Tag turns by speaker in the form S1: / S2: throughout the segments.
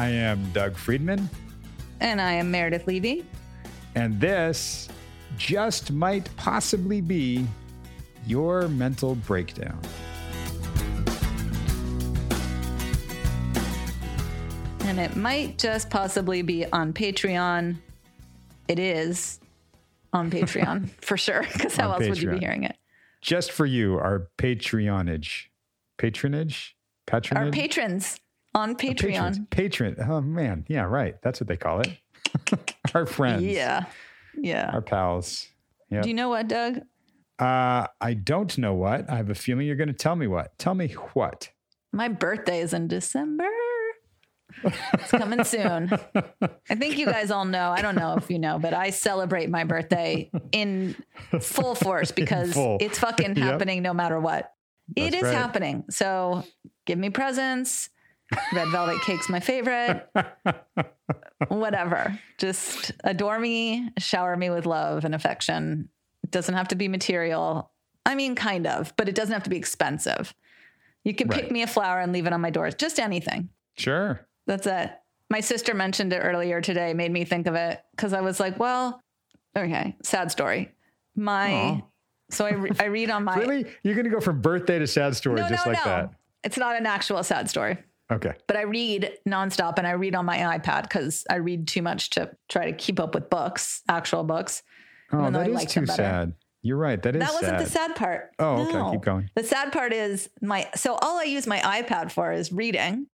S1: I am Doug Friedman,
S2: And I am Meredith Levy.
S1: and this just might possibly be your mental breakdown.
S2: And it might just possibly be on Patreon. It is on Patreon for sure, because how else would you be hearing it?
S1: Just for you, our patronage. Patronage? Patronage?
S2: Our patrons on. Patreon.
S1: Patron. Oh, man. Yeah, right. That's what they call it. our friends.
S2: Yeah. Yeah.
S1: Our pals. Yep.
S2: Do you know what, Doug?
S1: Uh, I don't know what. I have a feeling you're going to tell me what. Tell me what.
S2: My birthday is in December. It's coming soon. I think you guys all know. I don't know if you know, but I celebrate my birthday in full force because
S1: full.
S2: it's fucking
S1: Yep.
S2: happening no matter what. it
S1: That's
S2: is
S1: right.
S2: happening. So give me presents. Red velvet cake's my favorite. Whatever. Just adore me, shower me with love and affection. It doesn't have to be material. I mean, kind of, but it doesn't have to be expensive. You can pick me a flower and leave it on my doors. Just anything.
S1: Sure.
S2: That's it. My sister mentioned it earlier today, made me think of it because I was like, well, okay, sad story. My,
S1: Aw.
S2: so I, re- I read on my,
S1: Really? You're going to go from birthday to sad story
S2: no,
S1: just
S2: no,
S1: like
S2: no.
S1: that?
S2: It's not an actual sad story,
S1: Okay.
S2: but I read nonstop and I read on my iPad because I read too much to try to keep up with books, actual books.
S1: Oh, that
S2: I
S1: is too sad. You're right. That is
S2: That wasn't
S1: sad.
S2: the sad part.
S1: Oh, okay. Keep going.
S2: The sad part is my, so all I use my iPad for is reading.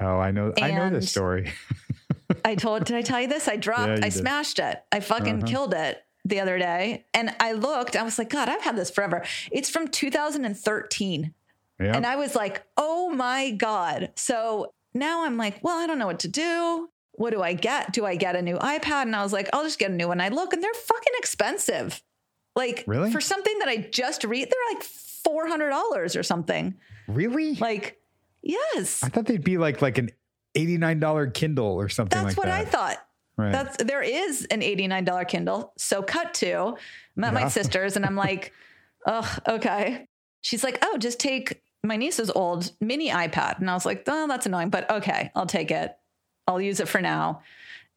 S1: Oh, I know. I know this story.
S2: I told, did I tell you this? I dropped,
S1: Yeah,
S2: I
S1: did.
S2: smashed it. I fucking
S1: Uh-huh.
S2: killed it the other day. And I looked, I was like, God, I've had this forever. It's from 2013.
S1: Yeah.
S2: And I was like, oh my God. So now I'm like, well, I don't know what to do. What do I get? Do I get a new iPad? And I was like, I'll just get a new one. I look and they're fucking expensive. Like
S1: Really?
S2: for something that I just read, they're like $400 or something.
S1: really?
S2: Like, yes,
S1: I thought they'd be like like an $89 Kindle or something
S2: that's
S1: like
S2: what
S1: that.
S2: I thought.
S1: Right.
S2: That's there is an $89 Kindle. So cut to I'm at
S1: Yeah.
S2: my sister's and I'm like, oh, okay. She's like, oh, just take my niece's old mini iPad. And I was like, oh, that's annoying, but okay, I'll take it. I'll use it for now.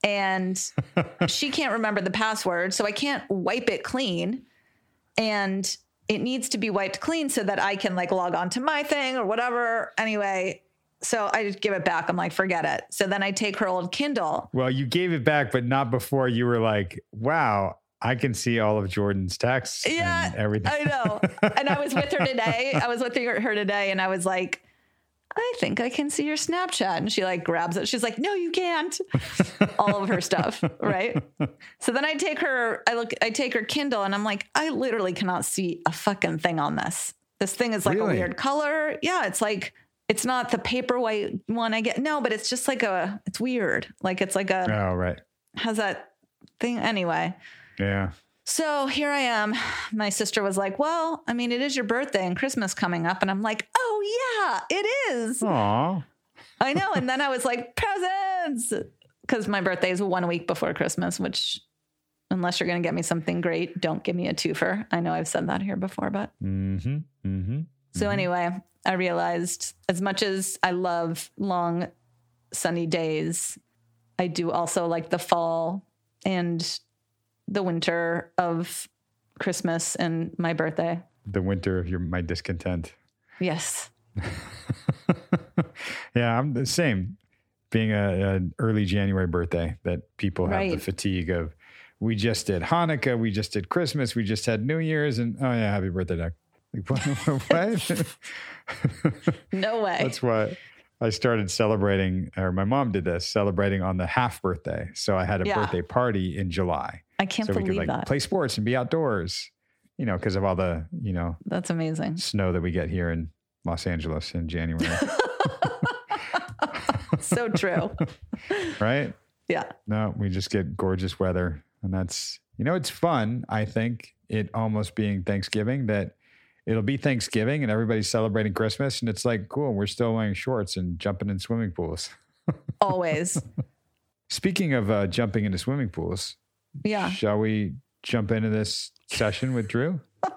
S2: And she can't remember the password, so I can't wipe it clean. And it needs to be wiped clean so that I can like log on to my thing or whatever. Anyway, so I just give it back. I'm like, forget it. So then I take her old Kindle
S1: well, you gave it back, but not before you were like, wow, I can see all of Jordan's texts
S2: Yeah,
S1: and everything.
S2: I know. and I was with her today. I was with her her today, and I was like, I think I can see your Snapchat. And she like grabs it. She's like, No, you can't. All of her stuff, right? So then I take her. I look. I take her Kindle, and I'm like, I literally cannot see a fucking thing on this. This thing is like
S1: Really?
S2: a weird color. Yeah, it's like. It's not the paper white one I get. No, but it's just like a, it's weird. Like it's like a,
S1: oh, right.
S2: has that thing. Anyway,
S1: Yeah.
S2: so here I am. My sister was like, Well, I mean, it is your birthday and Christmas coming up. And I'm like, Oh, yeah, it is.
S1: Aw.
S2: I know. And then I was like, Presents. Because my birthday is one week before Christmas, which, unless you're going to get me something great, don't give me a twofer. I know I've said that here before, but
S1: Mm-hmm. Mm-hmm.
S2: so anyway, I realized as much as I love long sunny days, I do also like the fall and the winter of Christmas and my birthday.
S1: The winter of your my discontent.
S2: Yes.
S1: yeah, I'm the same. Being a, an early January birthday, that people have the fatigue of. We just did Hanukkah, we just did Christmas, we just had New Year's, and oh yeah, happy birthday, Doug. Like, what? what?
S2: No way.
S1: That's what I started celebrating, or my mom did this, celebrating on the half birthday. So I had a
S2: Yeah.
S1: birthday party in July,
S2: I can't
S1: so we could
S2: believe
S1: like
S2: that.
S1: play sports and be outdoors. You know, because of all the you know
S2: That's amazing.
S1: snow that we get here in Los Angeles in January,
S2: so true.
S1: right?
S2: Yeah.
S1: No, we just get gorgeous weather. And that's, you know, it's fun. I think it almost being Thanksgiving that it'll be Thanksgiving and everybody's celebrating Christmas. And it's like, cool, we're still wearing shorts and jumping in swimming pools.
S2: Always.
S1: Speaking of uh, jumping into swimming pools,
S2: Yeah.
S1: shall we jump into this session with Drew?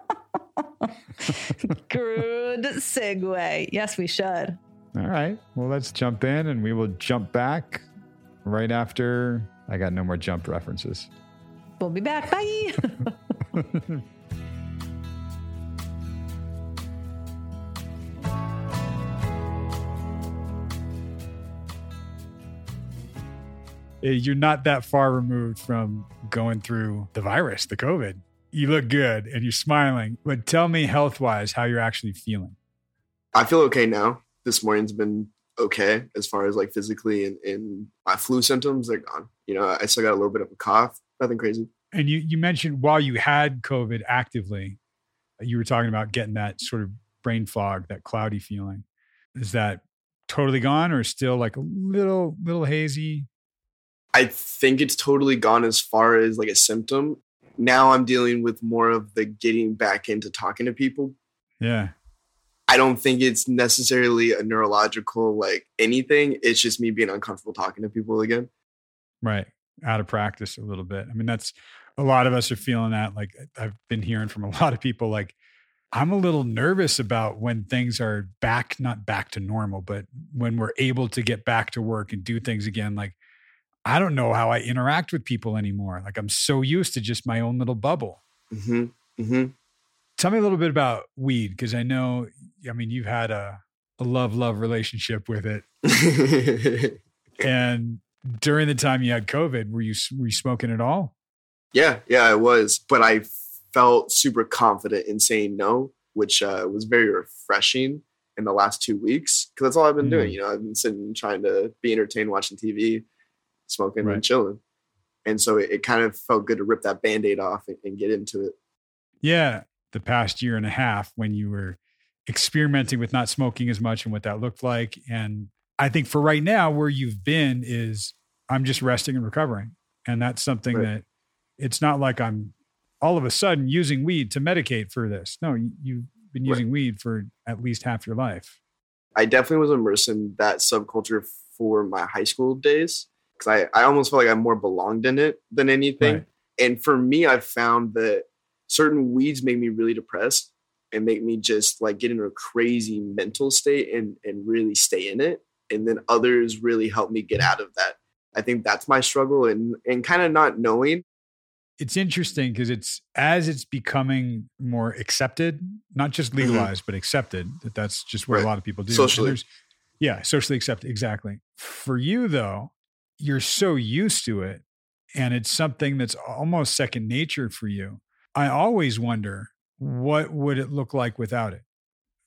S2: Good segue. Yes, we should.
S1: All right. Well, let's jump in and we will jump back
S3: right after I got no more jump references.
S2: We'll be back. Bye.
S1: Eh, you're not that far removed from going through the virus, the COVID. You look good and you're smiling, but tell me health wise how you're actually feeling.
S4: I feel okay now. This morning's been okay as far as like physically and, and my flu symptoms, they're gone. You know, I still got a little bit of a cough, nothing crazy.
S1: And you, you mentioned while you had COVID actively, uh, you were talking about getting that sort of brain fog, that cloudy feeling. Is that totally gone or still like a little, little hazy?
S4: I think it's totally gone as far as like a symptom. Now I'm dealing with more of the getting back into talking to people.
S1: Yeah.
S4: I don't think it's necessarily a neurological like anything. It's just me being uncomfortable talking to people again.
S1: Right. Out of practice a little bit. I mean, that's a lot of us are feeling that. Like I've been hearing from a lot of people, like, I'm a little nervous about when things are back, not back to normal, but when we're able to get back to work and do things again. Like, I don't know how I interact with people anymore. Like, I'm so used to just my own little bubble.
S4: Mm-hmm. Mm-hmm.
S1: Tell me a little bit about weed because I know, I mean, you've had a, a love love relationship with it. and during the time you had COVID, were you were you smoking at all?
S4: Yeah, yeah, I was, but I felt super confident in saying no, which uh, was very refreshing in the last two weeks because that's all I've been mm. doing. You know, I've been sitting trying to be entertained, watching TV, smoking right. and chilling, and so it, it, kind of felt good to rip that band-aid off and, and get into it.
S1: Yeah, the past year and a half when you were experimenting with not smoking as much and what that looked like. And I think for right now, where you've been is I'm just resting and recovering. And that's something right. that it's not like I'm all of a sudden using weed to medicate for this. No, you've been using right. weed for at least half your life.
S4: I definitely was immersed in that subculture for my high school days because I, I almost felt like I more belonged in it than anything. Right. And for me, I found that certain weeds make me really depressed and make me just like get into a crazy mental state and and really stay in it and then others really help me get out of that i think that's my struggle and and kind of not knowing
S1: it's interesting because it's as it's becoming more accepted not just mm-hmm. legalized mm-hmm. but accepted that that's just where right. a lot of people do
S4: socially
S1: yeah socially accepted exactly for you though you're so used to it and it's something that's almost second nature for you I always wonder what would it look like without it.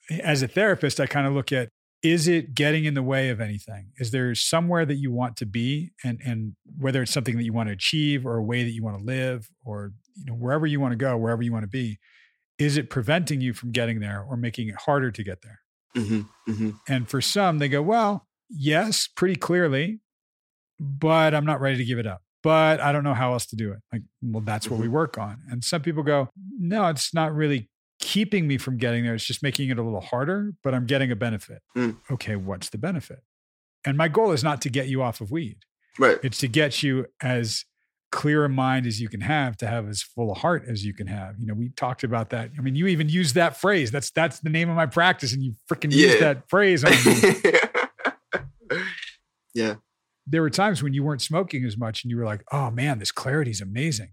S1: As a therapist, I kind of look at is it getting in the way of anything? Is there somewhere that you want to be and and whether it's something that you want to achieve or a way that you want to live or you know wherever you want to go, wherever you want to be, is it preventing you from getting there or making it harder to get there? Mm-hmm, mm-hmm. And for some, they go, well, yes, pretty clearly, but I'm not ready to give it up but I don't know how else to do it. Like, well, that's what we mm-hmm. work on. And some people go, no, it's not really keeping me from getting there. It's just making it a little harder, but I'm getting a benefit. Mm. Okay, what's the benefit? And my goal is not to get you off of weed.
S4: Right.
S1: It's to get you as clear a mind as you can have to have as full a heart as you can have. You know, we talked about that. I mean, you even use that phrase. That's that's the name of my practice, and you freaking yeah. use that phrase on
S4: me. yeah
S1: there were times when you weren't smoking as much and you were like, oh man, this clarity is amazing.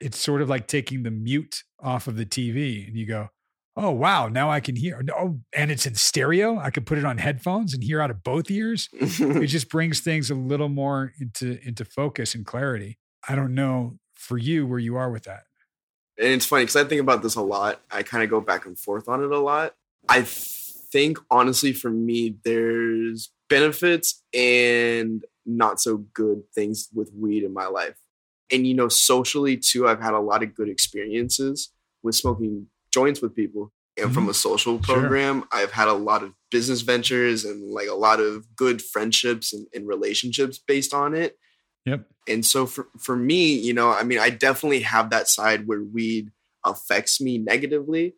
S1: It's sort of like taking the mute off of the TV and you go, oh wow, now I can hear. Oh, and it's in stereo. I could put it on headphones and hear out of both ears. it just brings things a little more into into focus and clarity. I don't know for you where you are with that.
S4: And it's funny because I think about this a lot. I kind of go back and forth on it a lot. I think honestly, for me, there's benefits and not so good things with weed in my life. And, you know, socially too, I've had a lot of good experiences with smoking joints with people. And mm-hmm. from a social program, sure. I've had a lot of business ventures and like a lot of good friendships and, and relationships based on it.
S1: Yep.
S4: And so for, for me, you know, I mean, I definitely have that side where weed affects me negatively.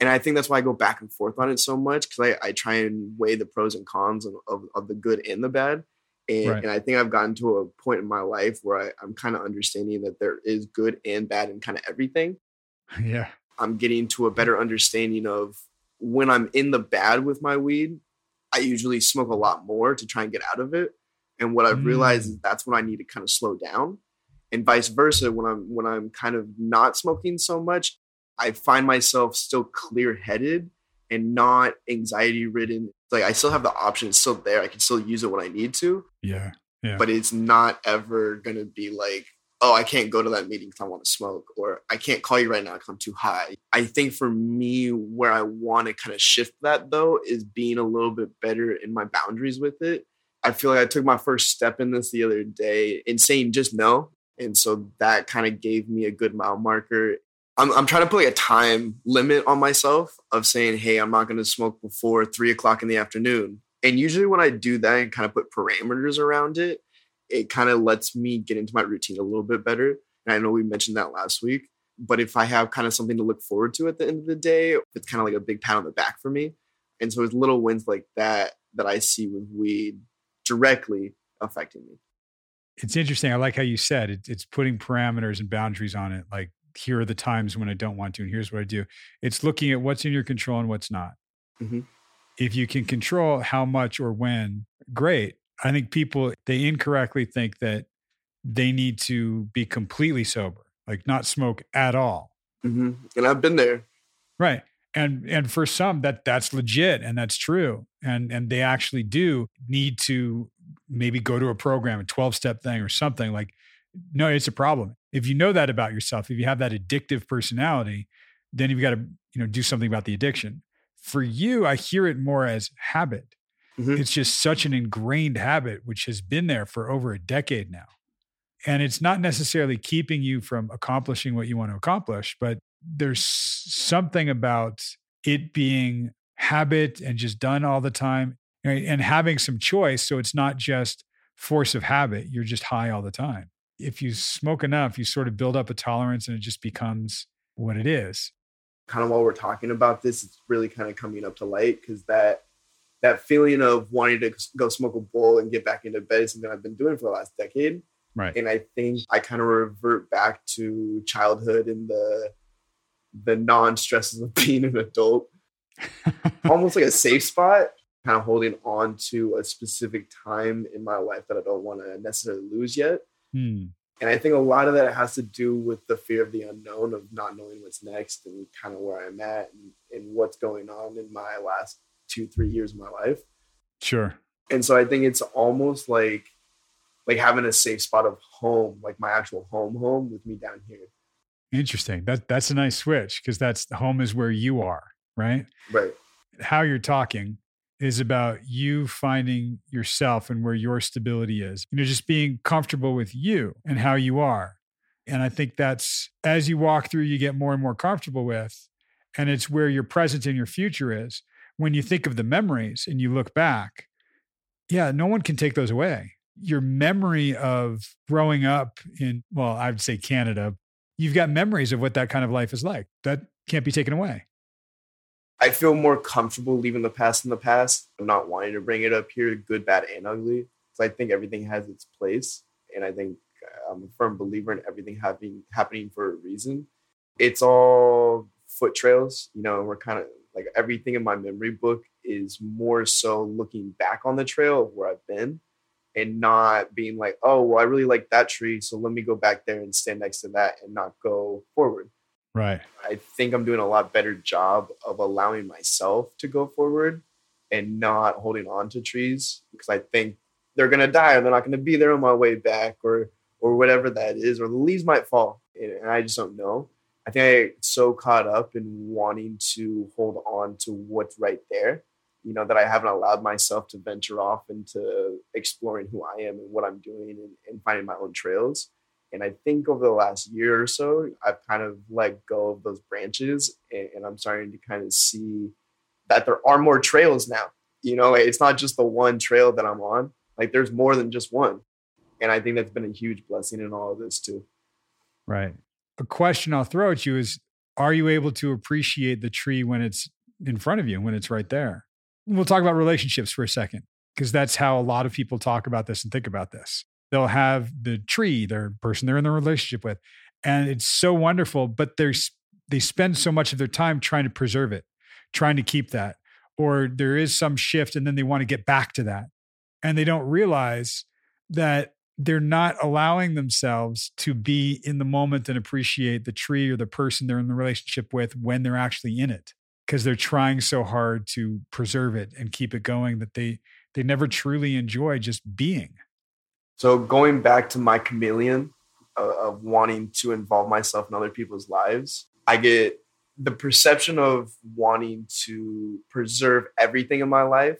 S4: And I think that's why I go back and forth on it so much because I, I try and weigh the pros and cons of, of, of the good and the bad. And, right. and I think I've gotten to a point in my life where I, I'm kind of understanding that there is good and bad in kind of everything.
S1: Yeah.
S4: I'm getting to a better understanding of when I'm in the bad with my weed, I usually smoke a lot more to try and get out of it. And what I've realized
S1: Mm.
S4: is that's when I need to kind of slow down. And vice versa, when I'm when I'm kind of not smoking so much, I find myself still clear headed and not anxiety ridden. Like I still have the option, it's still there. I can still use it when I need to,
S1: Yeah. Yeah.
S4: but it's not ever gonna be like, oh, I can't go to that meeting because I want to smoke, or I can't call you right now because I'm too high. I think for me, where I want to kind of shift that though is being a little bit better in my boundaries with it. I feel like I took my first step in this the other day in saying just no. And so that kind of gave me a good mile marker. I'm, I'm trying to put like a time limit on myself of saying, hey, I'm not going to smoke before three o'clock in the afternoon. And usually when I do that and kind of put parameters around it, it kind of lets me get into my routine a little bit better. And I know we mentioned that last week, but if I have kind of something to look forward to at the end of the day, it's kind of like a big pat on the back for me. And so it's little wins like that that I see with weed directly affecting me.
S1: it's interesting. I like how you said it, it's putting parameters and boundaries on it. Like, here are the times when I don't want to, and here's what I do. It's looking at what's in your control and what's not.
S4: Mhm.
S1: If you can control how much or when, great. I think people, they incorrectly think that they need to be completely sober, like not smoke at all.
S4: hmm And I've been there.
S1: Right. And and for some that that's legit and that's true. And and they actually do need to maybe go to a program, a 12 step thing or something like no, it's a problem. If you know that about yourself, if you have that addictive personality, then you've got to, you know, do something about the addiction. For you, I hear it more as habit.
S4: Mhm.
S1: It's just such an ingrained habit which has been there for over a decade now. And it's not necessarily keeping you from accomplishing what you want to accomplish, but there's something about it being habit and just done all the time right? and having some choice. So it's not just force of habit, you're just high all the time. If you smoke enough, you sort of build up a tolerance and it just becomes what it is.
S4: kind of while we're talking about this, it's really kind of coming up to light because that that feeling of wanting to go smoke a bowl and get back into bed is something I've been doing for the last decade.
S1: Right.
S4: And I think I kind of revert back to childhood and the the non-stresses of being an adult. Almost like a safe spot, kind of holding on to a specific time in my life that I don't want to necessarily lose yet.
S1: Hmm.
S4: And I think a lot of that has to do with the fear of the unknown, of not knowing what's next and kind of where I'm at and, and what's going on in my last two, three years of my life.
S1: Sure.
S4: And so I think it's almost like like having a safe spot of home, like my actual home home with me down here.
S1: Interesting. That that's a nice switch because that's home is where you are, right?
S4: Right.
S1: How you're talking is about you finding yourself and where your stability is. You know, just being comfortable with you and how you are. And I think that's as you walk through, you get more and more comfortable with. And it's where your present and your future is. When you think of the memories and you look back, yeah, no one can take those away. Your memory of growing up in, well, I would say Canada, you've got memories of what that kind of life is like. That can't be taken away.
S4: I feel more comfortable leaving the past in the past. I'm not wanting to bring it up here, good, bad, and ugly. So I think everything has its place, and I think uh, I'm a firm believer in everything happening happening for a reason. It's all foot trails, you know. We're kind of like everything in my memory book is more so looking back on the trail of where I've been, and not being like, oh, well, I really like that tree, so let me go back there and stand next to that and not go forward.
S1: Right.
S4: I think I'm doing a lot better job of allowing myself to go forward and not holding on to trees because I think they're gonna die or they're not gonna be there on my way back or or whatever that is or the leaves might fall and I just don't know. I think I so caught up in wanting to hold on to what's right there, you know, that I haven't allowed myself to venture off into exploring who I am and what I'm doing and, and finding my own trails. And I think over the last year or so, I've kind of let go of those branches and, and I'm starting to kind of see that there are more trails now. You know, it's not just the one trail that I'm on, like there's more than just one. And I think that's been a huge blessing in all of this too.
S1: Right. A question I'll throw at you is Are you able to appreciate the tree when it's in front of you, when it's right there? We'll talk about relationships for a second, because that's how a lot of people talk about this and think about this. They'll have the tree, their person they're in the relationship with, and it's so wonderful, but there's they spend so much of their time trying to preserve it, trying to keep that. Or there is some shift and then they want to get back to that. And they don't realize that they're not allowing themselves to be in the moment and appreciate the tree or the person they're in the relationship with when they're actually in it because they're trying so hard to preserve it and keep it going that they they never truly enjoy just being
S4: So going back to my chameleon uh, of wanting to involve myself in other people's lives, I get the perception of wanting to preserve everything in my life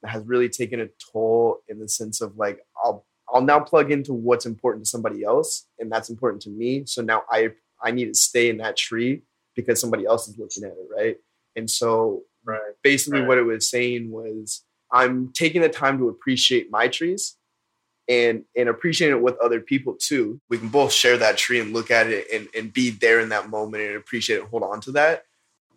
S4: that has really taken a toll in the sense of like I'll I'll now plug into what's important to somebody else and that's important to me. So now I I need to stay in that tree because somebody else is looking at it, right? And so
S5: Right.
S4: basically
S5: Right.
S4: what it was saying was I'm taking the time to appreciate my trees and and appreciate it with other people too. We can both share that tree and look at it and, and be there in that moment and appreciate it and hold on to that.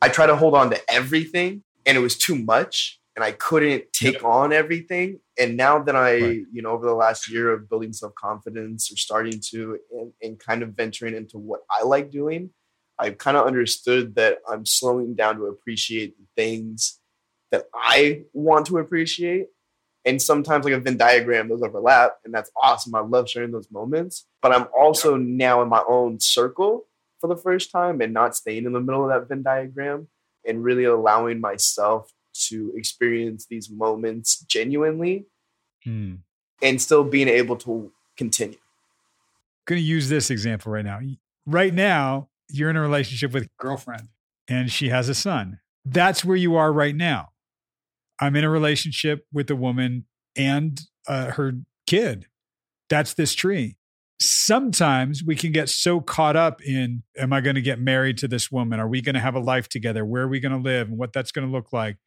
S4: I try to hold on to everything and it was too much and I couldn't take on everything. And now that I,
S1: Right.
S4: you know, over the last year of building self-confidence or starting to and, and kind of venturing into what I like doing, I've kind of understood that I'm slowing down to appreciate the things that I want to appreciate. And sometimes, like a Venn diagram, those overlap, and that's awesome. I love sharing those moments. But I'm also now in my own circle for the first time and not staying in the middle of that Venn diagram and really allowing myself to experience these moments genuinely
S1: Hmm.
S4: and still being able to continue.
S1: going to use this example right now. Right now, you're in a relationship with a girlfriend and she has a son. That's where you are right now. I'm in a relationship with a woman and uh, her kid. That's this tree. Sometimes we can get so caught up in Am I going to get married to this woman? Are we going to have a life together? Where are we going to live and what that's going to look like?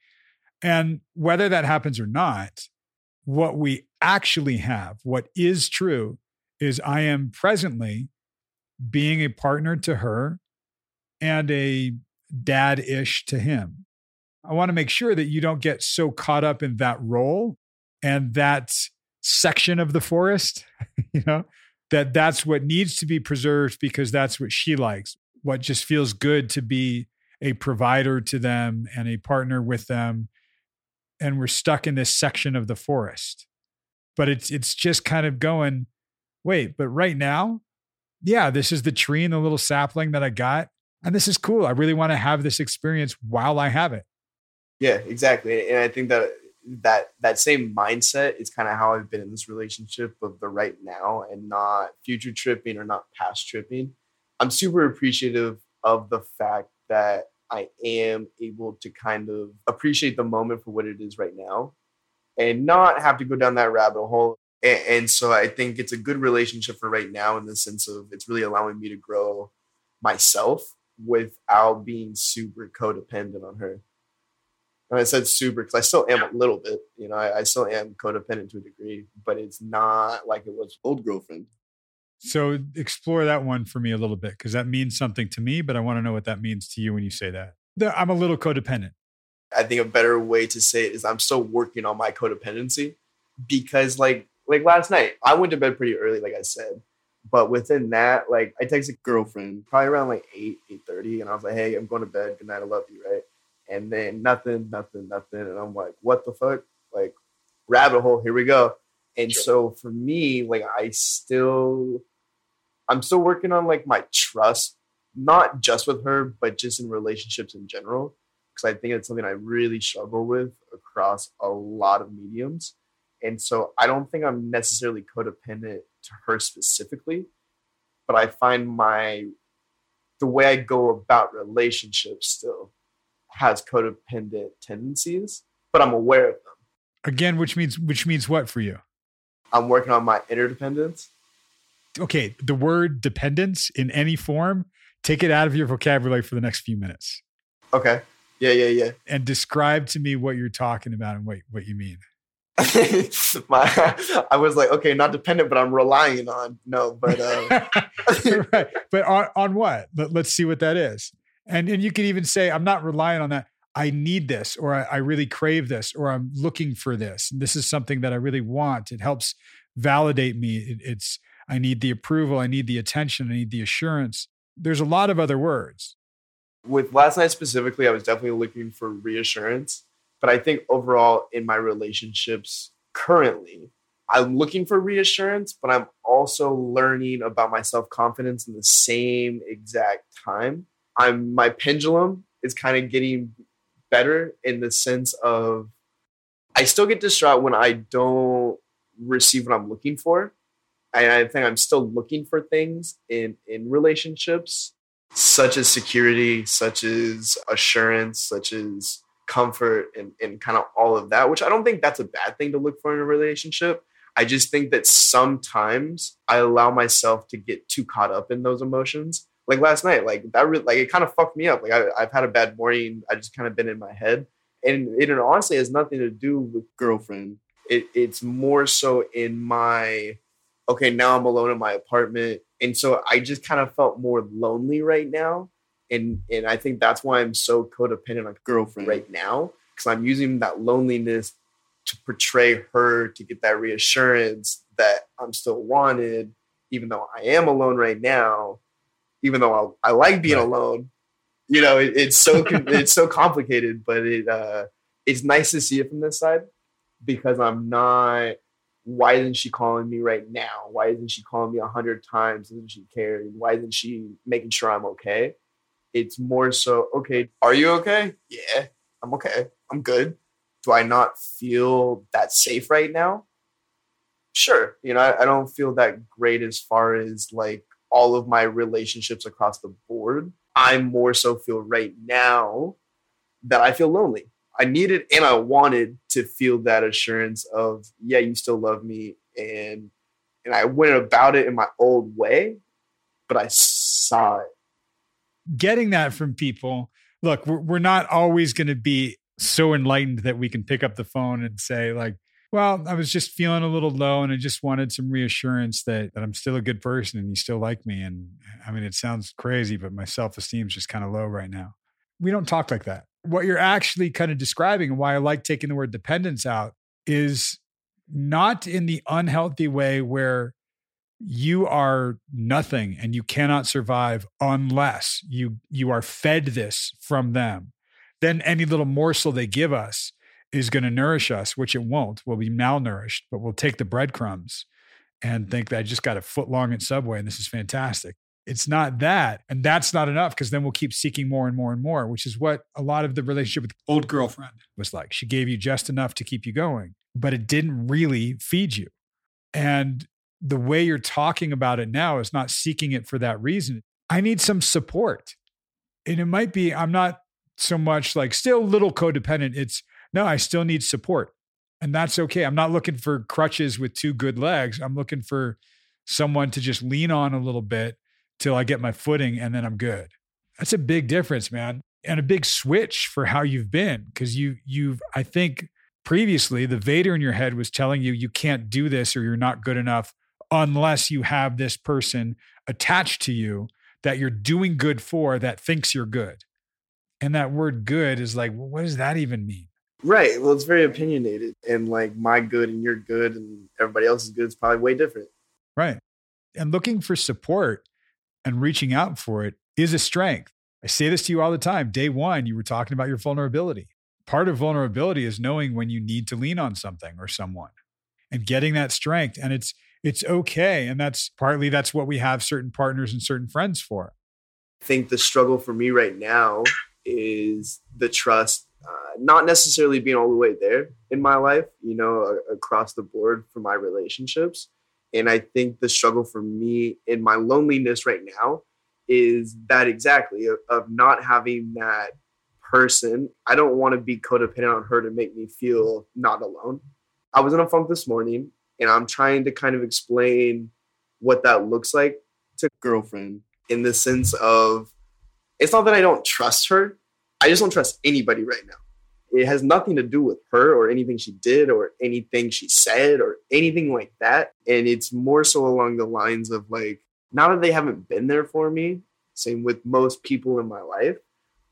S1: And whether that happens or not, what we actually have, what is true, is I am presently being a partner to her and a dad ish to him. I want to make sure that you don't get so caught up in that role and that section of the forest, you know, that that's what needs to be preserved because that's what she likes. What just feels good to be a provider to them and a partner with them. And we're stuck in this section of the forest. But it's it's just kind of going, wait, but right now, yeah, this is the tree and the little sapling that I got. And this is cool. I really want to have this experience while I have it.
S4: Yeah, exactly. And I think that that that same mindset is kind of how I've been in this relationship of the right now and not future tripping or not past tripping. I'm super appreciative of the fact that I am able to kind of appreciate the moment for what it is right now and not have to go down that rabbit hole. And, and so I think it's a good relationship for right now in the sense of it's really allowing me to grow myself without being super codependent on her. And I said super because I still am a little bit, you know, I, I still am codependent to a degree, but it's not like it was old girlfriend.
S1: So explore that one for me a little bit because that means something to me, but I want to know what that means to you when you say that. I'm a little codependent.
S4: I think a better way to say it is I'm still working on my codependency because like like last night I went to bed pretty early, like I said. But within that, like I texted girlfriend probably around like eight, eight thirty, and I was like, Hey, I'm going to bed. Good night, I love you, right? And then nothing, nothing, nothing. And I'm like, what the fuck? Like rabbit hole, here we go. And
S5: Sure.
S4: so for me, like I still I'm still working on like my trust, not just with her, but just in relationships in general because I think it's something I really struggle with across a lot of mediums. And so I don't think I'm necessarily codependent to her specifically, but I find my the way I go about relationships still has codependent tendencies, but I'm aware of them.
S1: Again, which means which means what for you?
S4: I'm working on my interdependence.
S1: Okay, the word dependence in any form, take it out of your vocabulary for the next few minutes
S4: Okay. Yeah, yeah, yeah.
S1: and describe to me what you're talking about and what, what you mean.
S4: my, I was like, okay, not dependent, but I'm relying on. No, but uh,
S1: right. But on, on what? Let, let's see what that is. And and you can even say, I'm not relying on that. I need this, or I, I really crave this, or I'm looking for this. This is something that I really want. It helps validate me. It, it's I need the approval. I need the attention. I need the assurance. There's a lot of other words.
S4: with last night specifically, I was definitely looking for reassurance. But I think overall in my relationships currently, I'm looking for reassurance, but I'm also learning about my self confidence in the same exact time. I'm my pendulum is kind of getting better in the sense of I still get distraught when I don't receive what I'm looking for. And I think I'm still looking for things in in relationships, such as security, such as assurance, such as comfort and, and kind of all of that, which I don't think that's a bad thing to look for in a relationship. I just think that sometimes I allow myself to get too caught up in those emotions. Like last night, like that, really, like it kind of fucked me up. Like I, I've had a bad morning. I just kind of been in my head, and it honestly has nothing to do with girlfriend. It, it's more so in my okay. Now I'm alone in my apartment, and so I just kind of felt more lonely right now, and and I think that's why I'm so codependent on girlfriend right now because I'm using that loneliness to portray her to get that reassurance that I'm still wanted, even though I am alone right now, even though I, I like being right. alone. You know, it, it's so it's so complicated, but it uh, it's nice to see it from this side because I'm not. Why isn't she calling me right now? Why isn't she calling me a hundred times? Isn't she caring? Why isn't she making sure I'm okay? It's more so, okay, are you okay? Yeah, I'm okay. I'm good do I not feel that safe right now? Sure. You know, I, I don't feel that great as far as like all of my relationships across the board. I more so feel right now that I feel lonely. I needed and I wanted to feel that assurance of, yeah, you still love me. And and I went about it in my old way, but I saw it.
S1: Getting that from people, look, we're, we're not always going to be so enlightened that we can pick up the phone and say like well i was just feeling a little low and i just wanted some reassurance that, that i'm still a good person and you still like me and i mean it sounds crazy but my self-esteem is just kind of low right now. We don't talk like that. What you're actually kind of describing and why i like taking the word dependence out is not in the unhealthy way where you are nothing and you cannot survive unless you you are fed this from them. Then any little morsel they give us is going to nourish us, which it won't. We'll be malnourished, but we'll take the breadcrumbs and think that I just got a foot long at Subway and this is fantastic. It's not that. And that's not enough because then we'll keep seeking more and more and more, which is what a lot of the relationship with old girlfriend was like. She gave you just enough to keep you going, but it didn't really feed you. And the way you're talking about it now is not seeking it for that reason. I need some support. And it might be, I'm not so much like still a little codependent. It's no, I still need support. And that's okay. I'm not looking for crutches with two good legs. I'm looking for someone to just lean on a little bit till I get my footing and then I'm good. That's a big difference, man. And a big switch for how you've been. Cause you you've I think previously the Vader in your head was telling you you can't do this or you're not good enough unless you have this person attached to you that you're doing good for that thinks you're good. And that word good is like, well, what does that even mean?
S4: Right. Well, it's very opinionated. And like my good and your good and everybody else's good is probably way different.
S1: Right. And looking for support and reaching out for it is a strength. I say this to you all the time. Day one, you were talking about your vulnerability. Part of vulnerability is knowing when you need to lean on something or someone and getting that strength. And it's it's okay. And that's partly that's what we have certain partners and certain friends for.
S4: I think the struggle for me right now is the trust uh, not necessarily being all the way there in my life, you know, across the board for my relationships. And I think the struggle for me in my loneliness right now is that exactly of, of not having that person. I don't want to be codependent on her to make me feel not alone. I was in a funk this morning and I'm trying to kind of explain what that looks like to girlfriend in the sense of it's not that I don't trust her. I just don't trust anybody right now. It has nothing to do with her or anything she did or anything she said or anything like that. And it's more so along the lines of like, now that they haven't been there for me, same with most people in my life,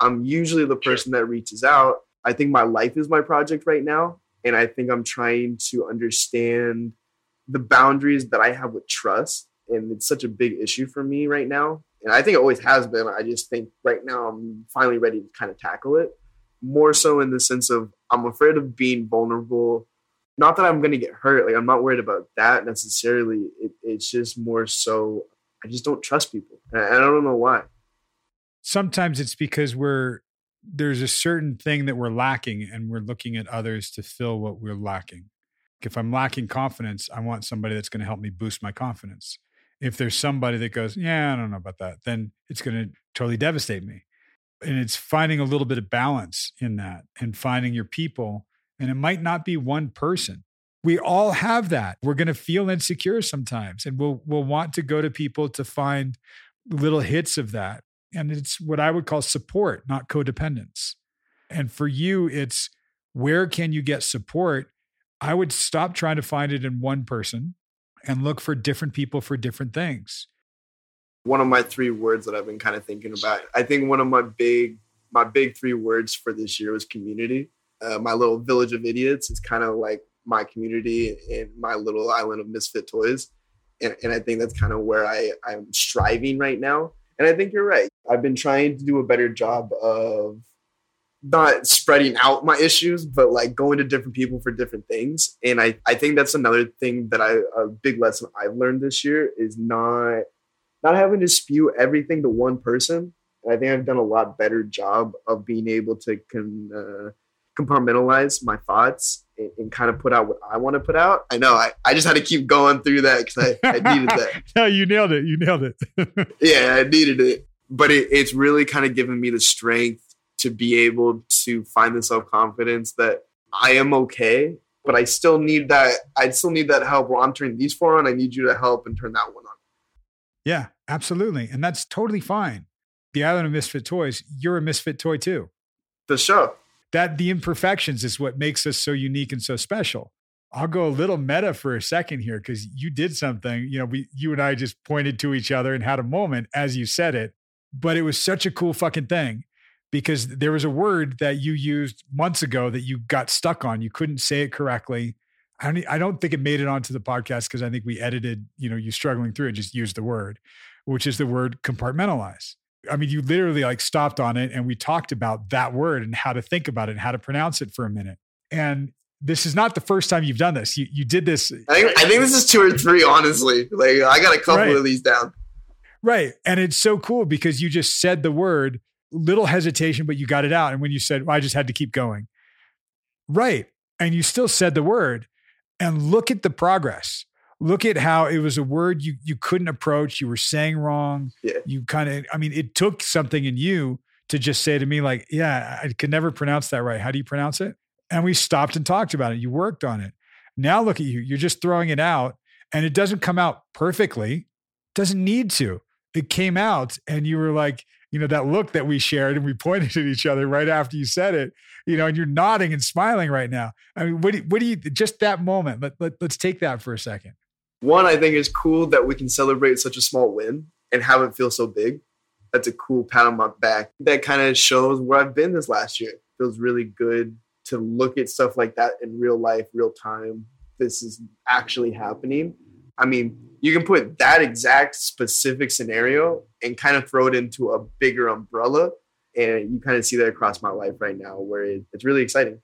S4: I'm usually the person that reaches out. I think my life is my project right now. And I think I'm trying to understand the boundaries that I have with trust. And it's such a big issue for me right now and I think it always has been. I just think right now I'm finally ready to kind of tackle it more so in the sense of I'm afraid of being vulnerable Not that I'm going to get hurt. Like I'm not worried about that necessarily. It, it's just more so I just don't trust people. And I don't know why.
S1: Sometimes it's because we're there's a certain thing that we're lacking and we're looking at others to fill what we're lacking. If I'm lacking confidence, I want somebody that's going to help me boost my confidence. If there's somebody that goes, yeah, I don't know about that, then it's going to totally devastate me. And it's finding a little bit of balance in that and finding your people. And it might not be one person. We all have that. We're going to feel insecure sometimes and we'll we'll want to go to people to find little hits of that and it's what I would call support, not codependence. And for you, it's where can you get support? I would stop trying to find it in one person and look for different people for different things.
S4: One of my three words that I've been kind of thinking about, I think one of my big, my big three words for this year was community. Uh, my little village of idiots is kind of like my community and my little island of misfit toys. And, and I think that's kind of where I, I'm striving right now and I think you're right. I've been trying to do a better job of not spreading out my issues, but like going to different people for different things. And I, I think that's another thing that I, a big lesson I've learned this year is not, not having to spew everything to one person. And I think I've done a lot better job of being able to con, uh, compartmentalize my thoughts and, and, kind of put out what I want to put out. I know I, I just had to keep going through that because I, I needed that.
S1: no, you nailed it. You nailed it.
S4: yeah, I needed it. But it, it's really kind of given me the strength to be able to find the self confidence that I am okay, but I still need that. I still need that help. Well, I'm turning these four on. I need you to help and turn that one on.
S1: Yeah, absolutely. And that's totally fine. The Island of Misfit Toys, you're a misfit toy too.
S4: The show
S1: that the imperfections is what makes us so unique and so special. I'll go a little meta for a second here because you did something. You know, we you and I just pointed to each other and had a moment as you said it, but it was such a cool fucking thing because there was a word that you used months ago that you got stuck on. You couldn't say it correctly. I don't, I don't think it made it onto the podcast because I think we edited, you know, you struggling through it, just used the word, which is the word compartmentalize. I mean, you literally like stopped on it and we talked about that word and how to think about it and how to pronounce it for a minute. And this is not the first time you've done this. You you did this.
S4: I think, I think this is two or three, honestly. Like I got a couple right. of these down.
S1: Right. And it's so cool because you just said the word, little hesitation, but you got it out. And when you said, well, I just had to keep going. Right. And you still said the word. And look at the progress. Look at how it was a word you you couldn't approach. You were saying wrong.
S4: Yeah.
S1: you kind of i mean it took something in you to just say to me like yeah i could never pronounce that right. How do you pronounce it? And we stopped and talked about it. You worked on it. Now look at you. You're just throwing it out. And it doesn't come out perfectly. Doesn't need to. It came out and you were like you know that look that we shared and we pointed at each other right after you said it you know and you're nodding and smiling right now i mean what do, what do you just that moment let, let, let's take that for a second
S4: one, I think it's cool that we can celebrate such a small win and have it feel so big. That's a cool pat on my back. That kind of shows where I've been this last year. Feels really good to look at stuff like that in real life, real time. This is actually happening. I mean, you can put that exact specific scenario and kind of throw it into a bigger umbrella. And you kind of see that across my life right now where it, it's really exciting.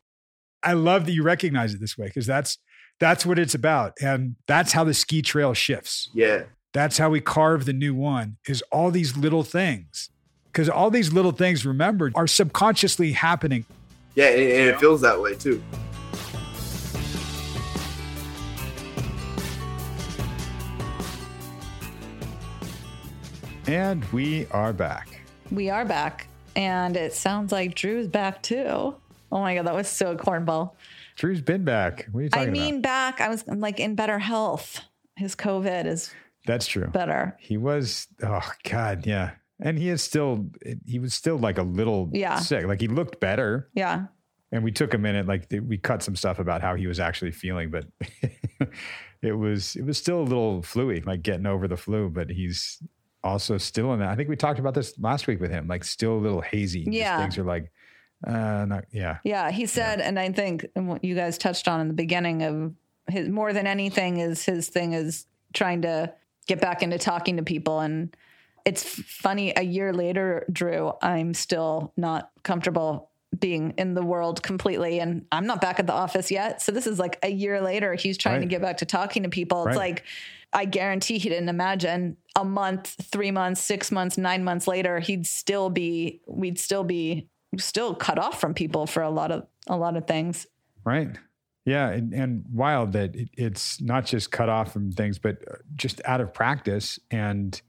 S1: I love that you recognize it this way because that's that's what it's about. And that's how the ski trail shifts.
S4: Yeah.
S1: That's how we carve the new one is all these little things. Because all these little things, remember, are subconsciously happening.
S4: Yeah, and, and it feels that way too.
S3: And we are back.
S2: We are back. And it sounds like Drew's back too. Oh my God, that was so cornball.
S3: Drew's been back. What are you talking
S2: I mean,
S3: about?
S2: back. I was like in better health. His COVID is
S3: that's true.
S2: Better.
S3: He was. Oh God, yeah. And he is still. He was still like a little
S2: yeah.
S3: sick. Like he looked better.
S2: Yeah.
S3: And we took a minute. Like we cut some stuff about how he was actually feeling, but it was it was still a little fluey, like getting over the flu. But he's also still in that. I think we talked about this last week with him. Like still a little hazy.
S2: Yeah.
S3: Just things are like uh, not, yeah.
S2: Yeah. He said, yeah. and I think what you guys touched on in the beginning of his more than anything is his thing is trying to get back into talking to people. And it's funny, a year later, Drew, I'm still not comfortable being in the world completely. And I'm not back at the office yet. So this is like a year later. He's trying
S1: Right.
S2: to get back to talking to people. It's
S1: Right.
S2: like, I guarantee he didn't imagine a month, three months, six months, nine months later, he'd still be, we'd still be still cut off from people for a lot of, a lot of things.
S1: Right. Yeah. And, and wild that it, it's not just cut off from things, but uh, just out of practice. And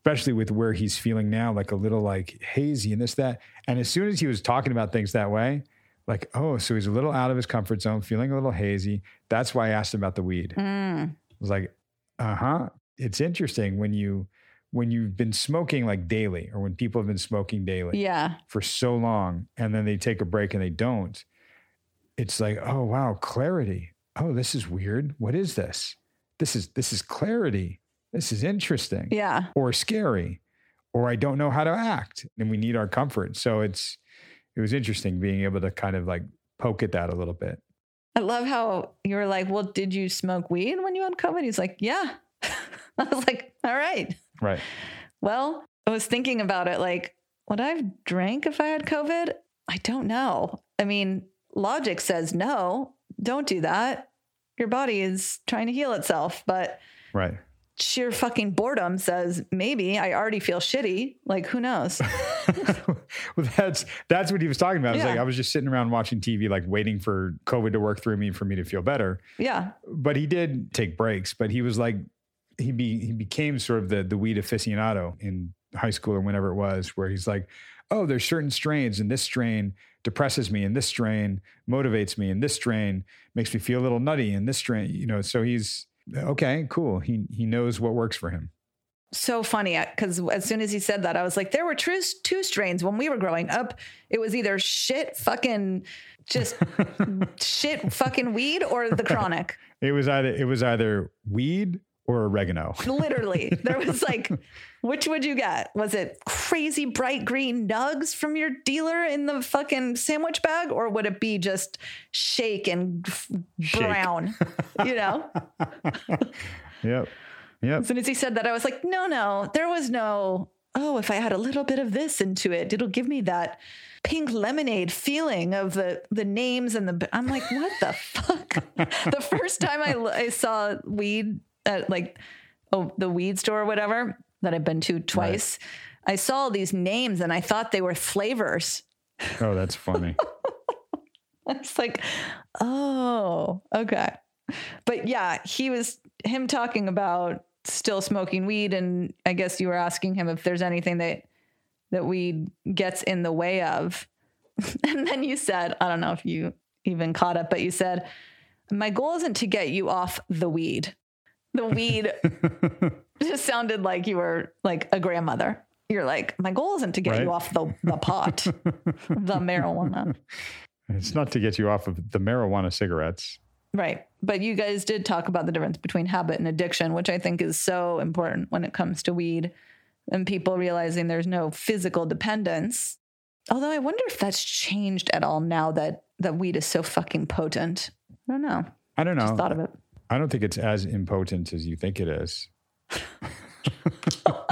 S1: especially with where he's feeling now, like a little like hazy and this, that. And as soon as he was talking about things that way, like, oh, so he's a little out of his comfort zone, feeling a little hazy. That's why I asked him about the weed.
S2: Mm.
S1: I was like, uh huh. It's interesting when you, when you've been smoking like daily or when people have been smoking daily
S2: Yeah.
S1: for so long and then they take a break and they don't it's like oh wow clarity. Oh this is weird. What is this? This is this is clarity. This is interesting
S2: Yeah.
S1: or scary or i don't know how to act. And we need our comfort. So it's it was interesting being able to kind of like poke at that a little bit
S2: I love how you were like, well, did you smoke weed when you had COVID? He's like, yeah. I was like, all right.
S1: right
S2: Well, I was thinking about it like, would I have drank if I had COVID? I don't know. I mean, logic says no, don't do that. Your body is trying to heal itself. But
S1: right
S2: sheer fucking boredom says maybe I already feel shitty. Like, who knows?
S1: well, that's that's what he was talking about. It's like I was just sitting around watching TV, like waiting for COVID to work through me for me to feel better.
S2: Yeah.
S1: but he did take breaks. But he was like, he be he became sort of the the weed aficionado in high school or whenever it was, where he's like, oh, there's certain strains, and this strain depresses me, and this strain motivates me, and this strain makes me feel a little nutty, and this strain, you know. So he's okay, cool. He he knows what works for him.
S2: So funny uh, because as soon as he said that, I was like, there were true two strains when we were growing up. It was either shit fucking just shit fucking weed or the chronic.
S1: It was either it was either weed or oregano.
S2: Literally, there was like, which would you get? Was it crazy bright green nugs from your dealer in the fucking sandwich bag, or would it be just shake and f-
S1: Shake.
S2: brown? You know.
S1: Yep. Yep.
S2: As soon as he said that, I was like, no, no, there was no, oh, if I had a little bit of this into it, it'll give me that pink lemonade feeling of the the names and the I'm like, what the fuck? the first time I, I saw weed at like oh the weed store or whatever that I've been to twice, I saw all these names and I thought they were flavors.
S1: Oh, that's funny.
S2: I was like, oh, okay. But yeah, he was him talking about still smoking weed, and I guess you were asking him if there's anything that that weed gets in the way of. And then you said, I don't know if you even caught it, but you said, My goal isn't to get you off the weed. The weed just sounded like you were like a grandmother. You're like, my goal isn't to get you off the, the pot, the marijuana.
S1: it's not to get you off of the marijuana cigarettes.
S2: Right. But you guys did talk about the difference between habit and addiction, which I think is so important when it comes to weed and people realizing there's no physical dependence. Although I wonder if that's changed at all now that that weed is so fucking potent. I don't know.
S1: I don't know.
S2: Just thought of it.
S1: I don't think it's as impotent as you think it is.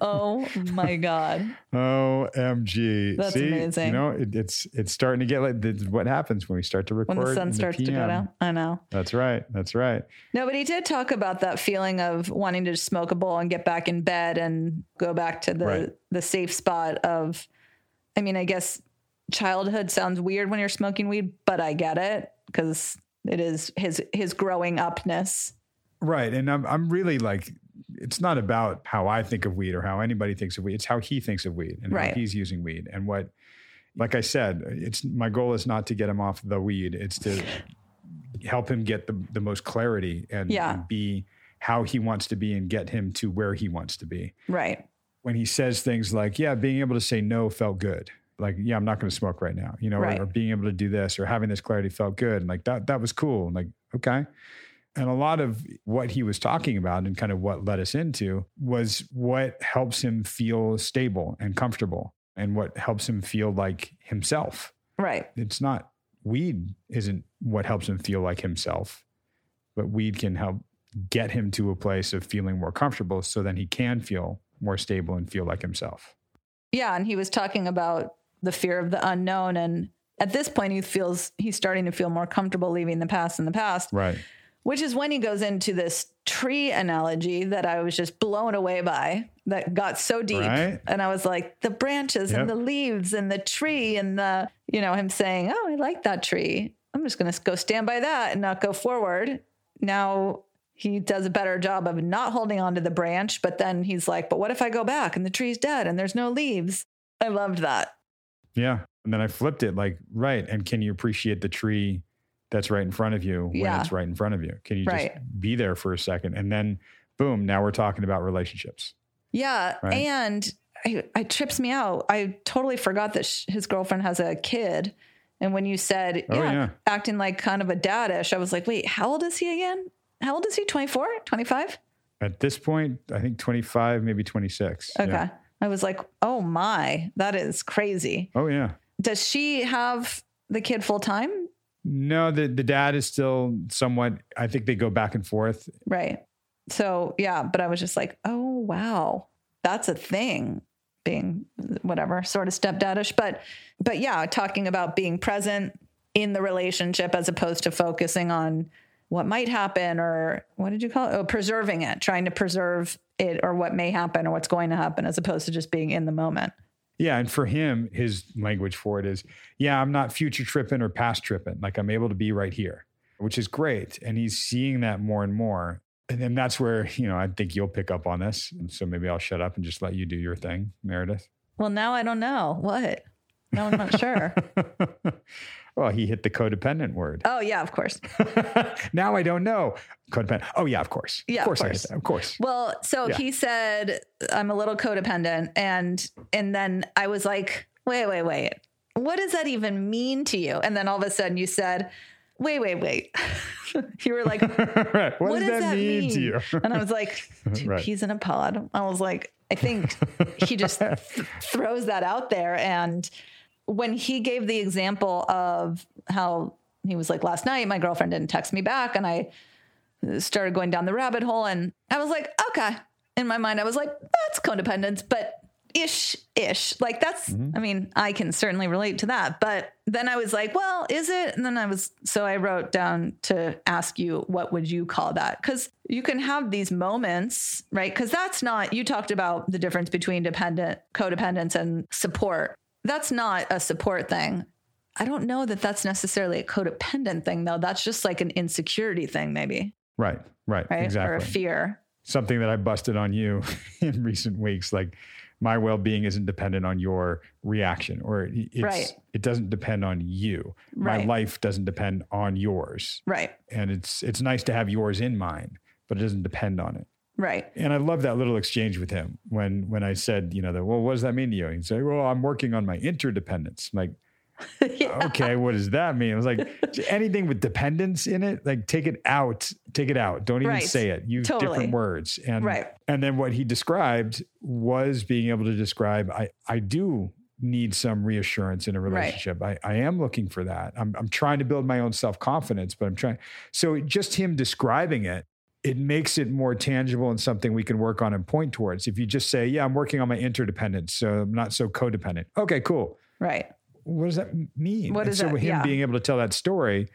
S2: Oh my god.
S1: OMG.
S2: That's
S1: See,
S2: amazing.
S1: You know, it, it's it's starting to get like what happens when we start to record.
S2: When the sun starts to go down. I know.
S1: That's right. That's right.
S2: No, but he did talk about that feeling of wanting to smoke a bowl and get back in bed and go back to the
S1: Right.
S2: the safe spot of I mean, I guess childhood sounds weird when you're smoking weed, but I get it because it is his his growing upness.
S1: Right. And I'm I'm really like it's not about how I think of weed or how anybody thinks of weed. It's how he thinks of weed and
S2: Right.
S1: how he's using weed. And what like I said, it's my goal is not to get him off the weed. It's to help him get the, the most clarity and,
S2: Yeah.
S1: and be how he wants to be and get him to where he wants to be.
S2: Right.
S1: when he says things like, yeah, being able to say no felt good. Like, yeah, I'm not going to smoke right now, you know,
S2: Right.
S1: or, or being able to do this or having this clarity felt good. And like that, that was cool. And like, okay. And a lot of what he was talking about and kind of what led us into was what helps him feel stable and comfortable and what helps him feel like himself.
S2: Right.
S1: It's not weed isn't what helps him feel like himself, but weed can help get him to a place of feeling more comfortable so then he can feel more stable and feel like himself.
S2: Yeah, and he was talking about the fear of the unknown and at this point he feels he's starting to feel more comfortable leaving the past in the past.
S1: Right.
S2: Which is when he goes into this tree analogy that I was just blown away by that got so deep.
S1: Right.
S2: And I was like, the branches
S1: Yep.
S2: and the leaves and the tree and the, you know, him saying, Oh, I like that tree. I'm just going to go stand by that and not go forward. Now he does a better job of not holding on to the branch, but then he's like, But what if I go back and the tree's dead and there's no leaves? I loved that.
S1: Yeah. And then I flipped it like, right. And can you appreciate the tree that's right in front of you when
S2: Yeah.
S1: it's right in front of you? Can you
S2: Right.
S1: just be there for a second? And then, boom, now we're talking about relationships.
S2: Yeah,
S1: Right.
S2: and I, it trips me out. I totally forgot that sh- his girlfriend has a kid. And when you said,
S1: Oh,
S2: yeah,
S1: yeah.
S2: acting like kind of a daddish, I was like, wait, how old is he again? How old is he? 24, 25?
S1: At this point, I think 25, maybe 26.
S2: Okay.
S1: Yeah.
S2: I was like, oh my, that is crazy.
S1: Oh, yeah.
S2: Does she have the kid full time?
S1: No, the, the dad is still somewhat, I think they go back and forth.
S2: Right. So, yeah, but I was just like, oh, wow, that's a thing being whatever sort of stepdaddish. But, but yeah, talking about being present in the relationship as opposed to focusing on what might happen or what did you call it? Oh, preserving it, trying to preserve it or what may happen or what's going to happen as opposed to just being in the moment.
S1: Yeah. And for him, his language for it is, yeah, I'm not future tripping or past tripping. Like I'm able to be right here, which is great. And he's seeing that more and more. And then that's where, you know, I think you'll pick up on this. And so maybe I'll shut up and just let you do your thing, Meredith.
S2: Well, now I don't know. What? No, I'm not sure.
S1: well, he hit the codependent word.
S2: Oh, yeah, of course.
S1: now I don't know. Codependent. Oh, yeah, of course.
S2: Yeah,
S1: of
S2: of
S1: course, I hit that. Of course.
S2: Well, so
S1: Yeah.
S2: he said I'm a little codependent and and then I was like, "Wait, wait, wait. What does that even mean to you?" And then all of a sudden you said, "Wait, wait, wait." you were like,
S1: right. What,
S2: "What,
S1: does, that, mean, to you?
S2: and I was like, two
S1: Right.
S2: peas in a pod." I was like, I think he just th- throws that out there and when he gave the example of how he was like last night my girlfriend didn't text me back and I started going down the rabbit hole and I was like, okay. In my mind, I was like, that's codependence, but ish, ish. Like that's, mm-hmm. I mean, I can certainly relate to that. But then I was like, well, is it? And then I was, so I wrote down to ask you, what would you call that? Because you can have these moments, right? Because that's not, you talked about the difference between dependent, codependence and support. That's not a support thing. I don't know that that's necessarily a codependent thing, though. That's just like an insecurity thing, maybe
S1: Right. Right.
S2: right? Or a fear.
S1: Something that I busted on you in recent weeks. Like my well-being isn't dependent on your reaction, or
S2: Right.
S1: it doesn't depend on you. My
S2: Right.
S1: life doesn't depend on yours,
S2: Right.
S1: and it's it's nice to have yours in mind, but it doesn't depend on it.
S2: Right.
S1: And I love that little exchange with him when when I said, you know, that well, what does that mean to you? He'd say, well, I'm working on my interdependence. I'm like, okay, what does that mean? I was like, anything with dependence in it, like take it out, take it out. Don't even
S2: Right.
S1: say it. Use
S2: Totally.
S1: different words. And
S2: Right.
S1: and then what he described was being able to describe, I I do need some reassurance in a
S2: Right.
S1: relationship. I, I am looking for that. I'm I'm trying to build my own self-confidence, but I'm trying so just him describing it it makes it more tangible and something we can work on and point towards. If you just say, "Yeah, I'm working on my interdependence, so I'm not so codependent." Okay, cool.
S2: Right.
S1: What does that mean?
S2: What does
S1: so
S2: that-
S1: him
S2: yeah.
S1: being able to tell that story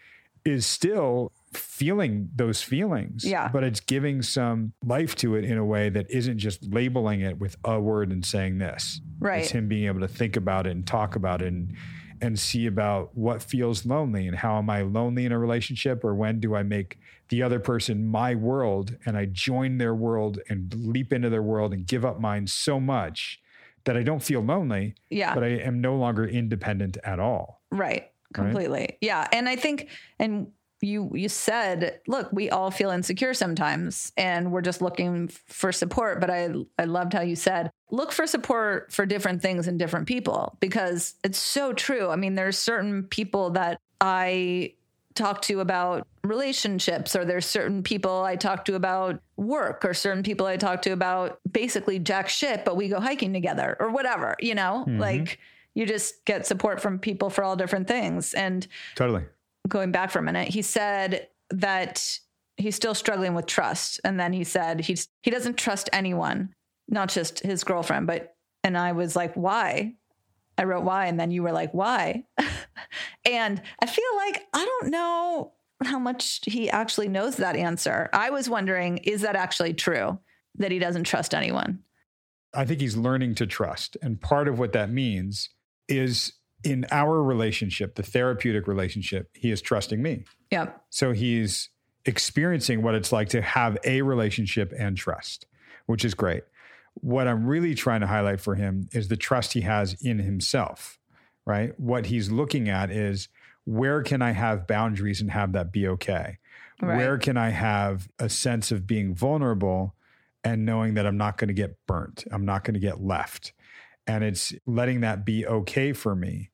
S1: is still feeling those feelings.
S2: Yeah.
S1: But it's giving some life to it in a way that isn't just labeling it with a word and saying this.
S2: Right.
S1: It's him being able to think about it and talk about it and and see about what feels lonely and how am I lonely in a relationship or when do I make the other person my world and I join their world and leap into their world and give up mine so much that I don't feel lonely,
S2: Yeah.
S1: but I am no longer independent at all.
S2: Right. Completely. Yeah. And I think, and you you said, look, we all feel insecure sometimes, and we're just looking for support. But I I loved how you said, look for support for different things in different people because it's so true. I mean, there's certain people that I talk to about relationships or there's certain people I talk to about work or certain people I talk to about basically jack shit but we go hiking together or whatever you know mm-hmm. like you just get support from people for all different things and
S1: Totally.
S2: Going back for a minute he said that he's still struggling with trust and then he said he's he doesn't trust anyone not just his girlfriend but And I was like, why? I wrote why. And then you were like, why? and I feel like I don't know how much he actually knows that answer. I was wondering, is that actually true that he doesn't trust anyone?
S1: I think he's learning to trust. And part of what that means is in our relationship, the therapeutic relationship, he is trusting me.
S2: Yep.
S1: So he's experiencing what it's like to have a relationship and trust, which is great. What I'm really trying to highlight for him is the trust he has in himself, right? What he's looking at is where can I have boundaries and have that be okay?
S2: Right.
S1: Where can I have a sense of being vulnerable and knowing that I'm not going to get burnt? I'm not going to get left. And it's letting that be okay for me.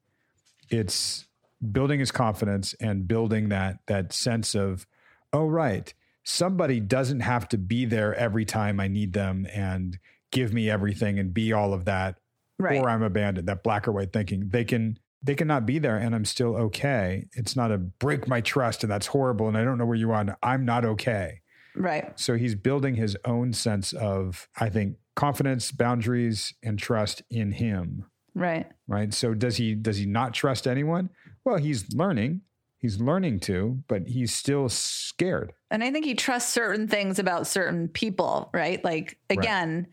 S1: It's building his confidence and building that that sense of, oh right, somebody doesn't have to be there every time I need them and give me everything and be all of that
S2: Right.
S1: or I'm abandoned, that black or white thinking. They can they can not be there and I'm still okay. It's not a break my trust and that's horrible and I don't know where you are. and I'm not okay.
S2: right.
S1: So he's building his own sense of, I think, confidence, boundaries, and trust in him.
S2: Right.
S1: Right. So does he does he not trust anyone? Well, he's learning. He's learning to, but he's still scared.
S2: And I think he trusts certain things about certain people, right? Like,
S1: Right.
S2: again,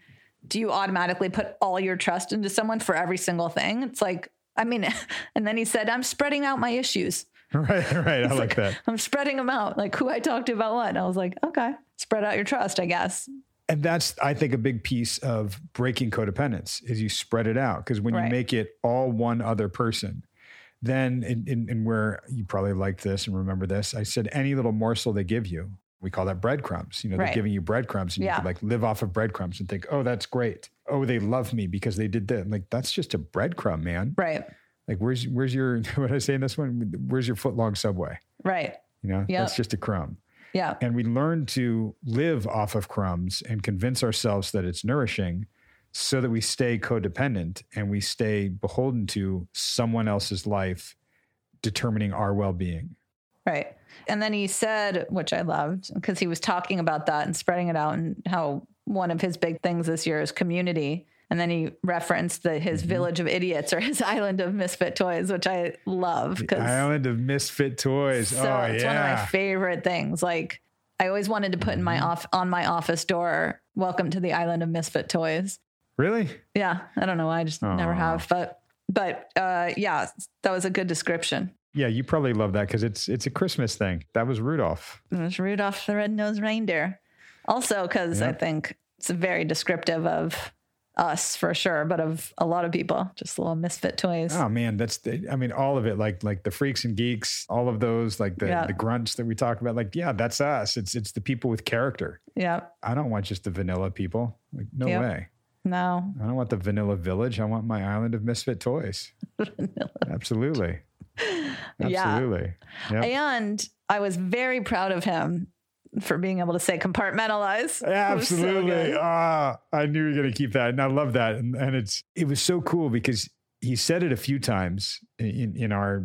S2: do you automatically put all your trust into someone for every single thing? It's like, I mean, and then he said, I'm spreading out my issues.
S1: Right, right. I like that.
S2: I'm spreading them out, like who I talked to about what. And I was like, okay, spread out your trust, I guess.
S1: And that's, I think, a big piece of breaking codependence is you spread it out. Because when
S2: Right.
S1: you make it all one other person, then in, in, in where you probably like this and remember this, I said any little morsel they give you, we call that breadcrumbs. You know,
S2: Right.
S1: they're giving you breadcrumbs and
S2: Yeah.
S1: you could like live off of breadcrumbs and think, oh, that's great. Oh, they love me because they did that. Like, that's just a breadcrumb, man.
S2: Right.
S1: Like, where's where's your what I say in this one? Where's your foot long subway?
S2: Right.
S1: You know,
S2: Yep.
S1: that's just a crumb.
S2: Yeah.
S1: And we learn to live off of crumbs and convince ourselves that it's nourishing so that we stay codependent and we stay beholden to someone else's life determining our well being.
S2: Right. And then he said, which I loved, because he was talking about that and spreading it out and how one of his big things this year is community. And then he referenced that his village of idiots or his island of misfit toys, which I love because
S1: Island of Misfit Toys.
S2: so
S1: oh,
S2: it's one of my favorite things. Like I always wanted to put in my
S1: Mm-hmm.
S2: off on my office door, "Welcome to the island of misfit toys."
S1: really?
S2: Yeah, I don't know why, I just never have, but but uh, yeah, that was a good description.
S1: Yeah, you probably love that because it's it's a Christmas thing. That was Rudolph.
S2: It was Rudolph the Red-Nosed Reindeer. Also, because I think it's very descriptive of us for sure, but of a lot of people, just little misfit toys.
S1: Oh man, that's the, I mean all of it like like the freaks and geeks, all of those like the
S2: Yeah.
S1: the grunts that we talk about like yeah, that's us. It's it's the people with character.
S2: Yeah,
S1: I don't want just the vanilla people. Like no
S2: Yep.
S1: way.
S2: no,
S1: I don't want the vanilla village. I want my island of misfit toys. Absolutely.
S2: Yeah.
S1: Absolutely. Yep.
S2: And I was very proud of him for being able to say compartmentalize. Was so
S1: Absolutely. Ah, I knew you were going to keep that. And I love that. And, and it's, it was so cool because he said it a few times in, in our,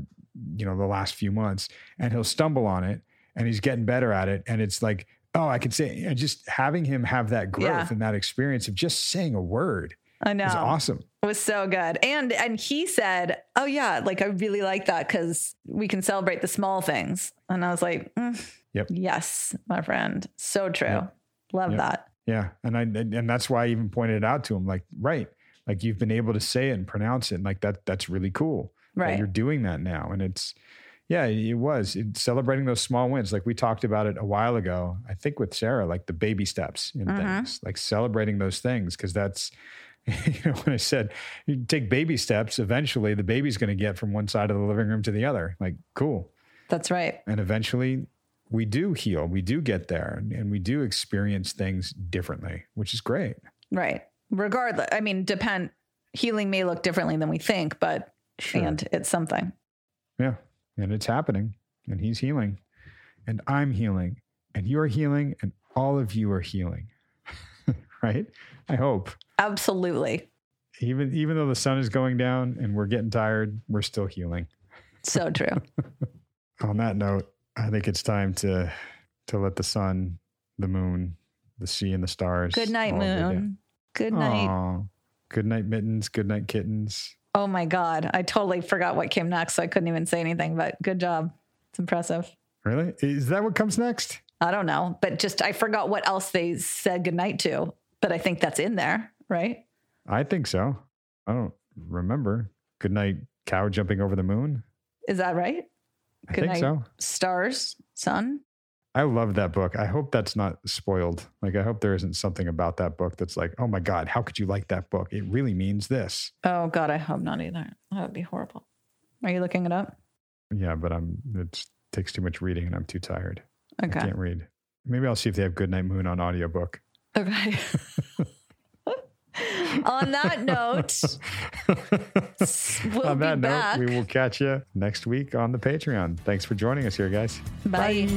S1: you know, the last few months and he'll stumble on it and he's getting better at it. And it's like, oh, I can say, and just having him have that growth
S2: Yeah.
S1: and that experience of just saying a word
S2: I know.
S1: is awesome.
S2: It was so good. And and he said, "Oh yeah, like I really like that cuz we can celebrate the small things." And I was like, mm,
S1: Yep.
S2: "Yes, my friend. So true.
S1: Yep.
S2: Love
S1: Yep.
S2: that."
S1: Yeah. And I, and and that's why I even pointed it out to him like, right. Like you've been able to say it and pronounce it. And like that, that's really cool. that
S2: Right.
S1: you're doing that now. And it's, yeah, it was It's celebrating those small wins. Like we talked about it a while ago, I think with Sarah, like the baby steps in
S2: Mhm.
S1: things, like celebrating those things. Cause that's, you know, when I said you take baby steps, eventually the baby's going to get from one side of the living room to the other. Like, cool.
S2: That's right.
S1: And eventually we do heal, we do get there and, and we do experience things differently, which is great.
S2: Right. Regardless, I mean, depend healing may look differently than we think, but
S1: Sure.
S2: and it's something.
S1: Yeah. And it's happening. And he's healing. And I'm healing. And you're healing. And all of you are healing. right? I hope.
S2: Absolutely.
S1: Even even though the sun is going down and we're getting tired, we're still healing.
S2: So true.
S1: On that note, I think it's time to to let the sun, the moon, the sea, and the stars.
S2: Good night,
S1: all go down.
S2: moon. Good night.
S1: Aw. Good night mittens, good night kittens.
S2: Oh my God. I totally forgot what came next. So I couldn't even say anything, but good job. It's impressive.
S1: Really? Is that what comes next?
S2: I don't know, but just I forgot what else they said goodnight to, but I think that's in there, right?
S1: I think so. I don't remember. Good night, cow jumping over the moon.
S2: Is that right?
S1: I
S2: Good
S1: think
S2: night.
S1: so.
S2: Stars, sun.
S1: I love that book. I hope that's not spoiled. Like, I hope there isn't something about that book that's like, oh my God, how could you like that book? It really means this.
S2: Oh God, I hope not either. That would be horrible. Are you looking it up?
S1: Yeah, but I'm, it takes too much reading and I'm too tired. I
S2: Okay.
S1: can't read. Maybe I'll see if they have Goodnight Moon on audiobook.
S2: Okay. On that note, we'll
S1: on
S2: be
S1: that note,
S2: back.
S1: we will catch you next week on the Patreon. Thanks for joining us here, guys.
S2: Bye.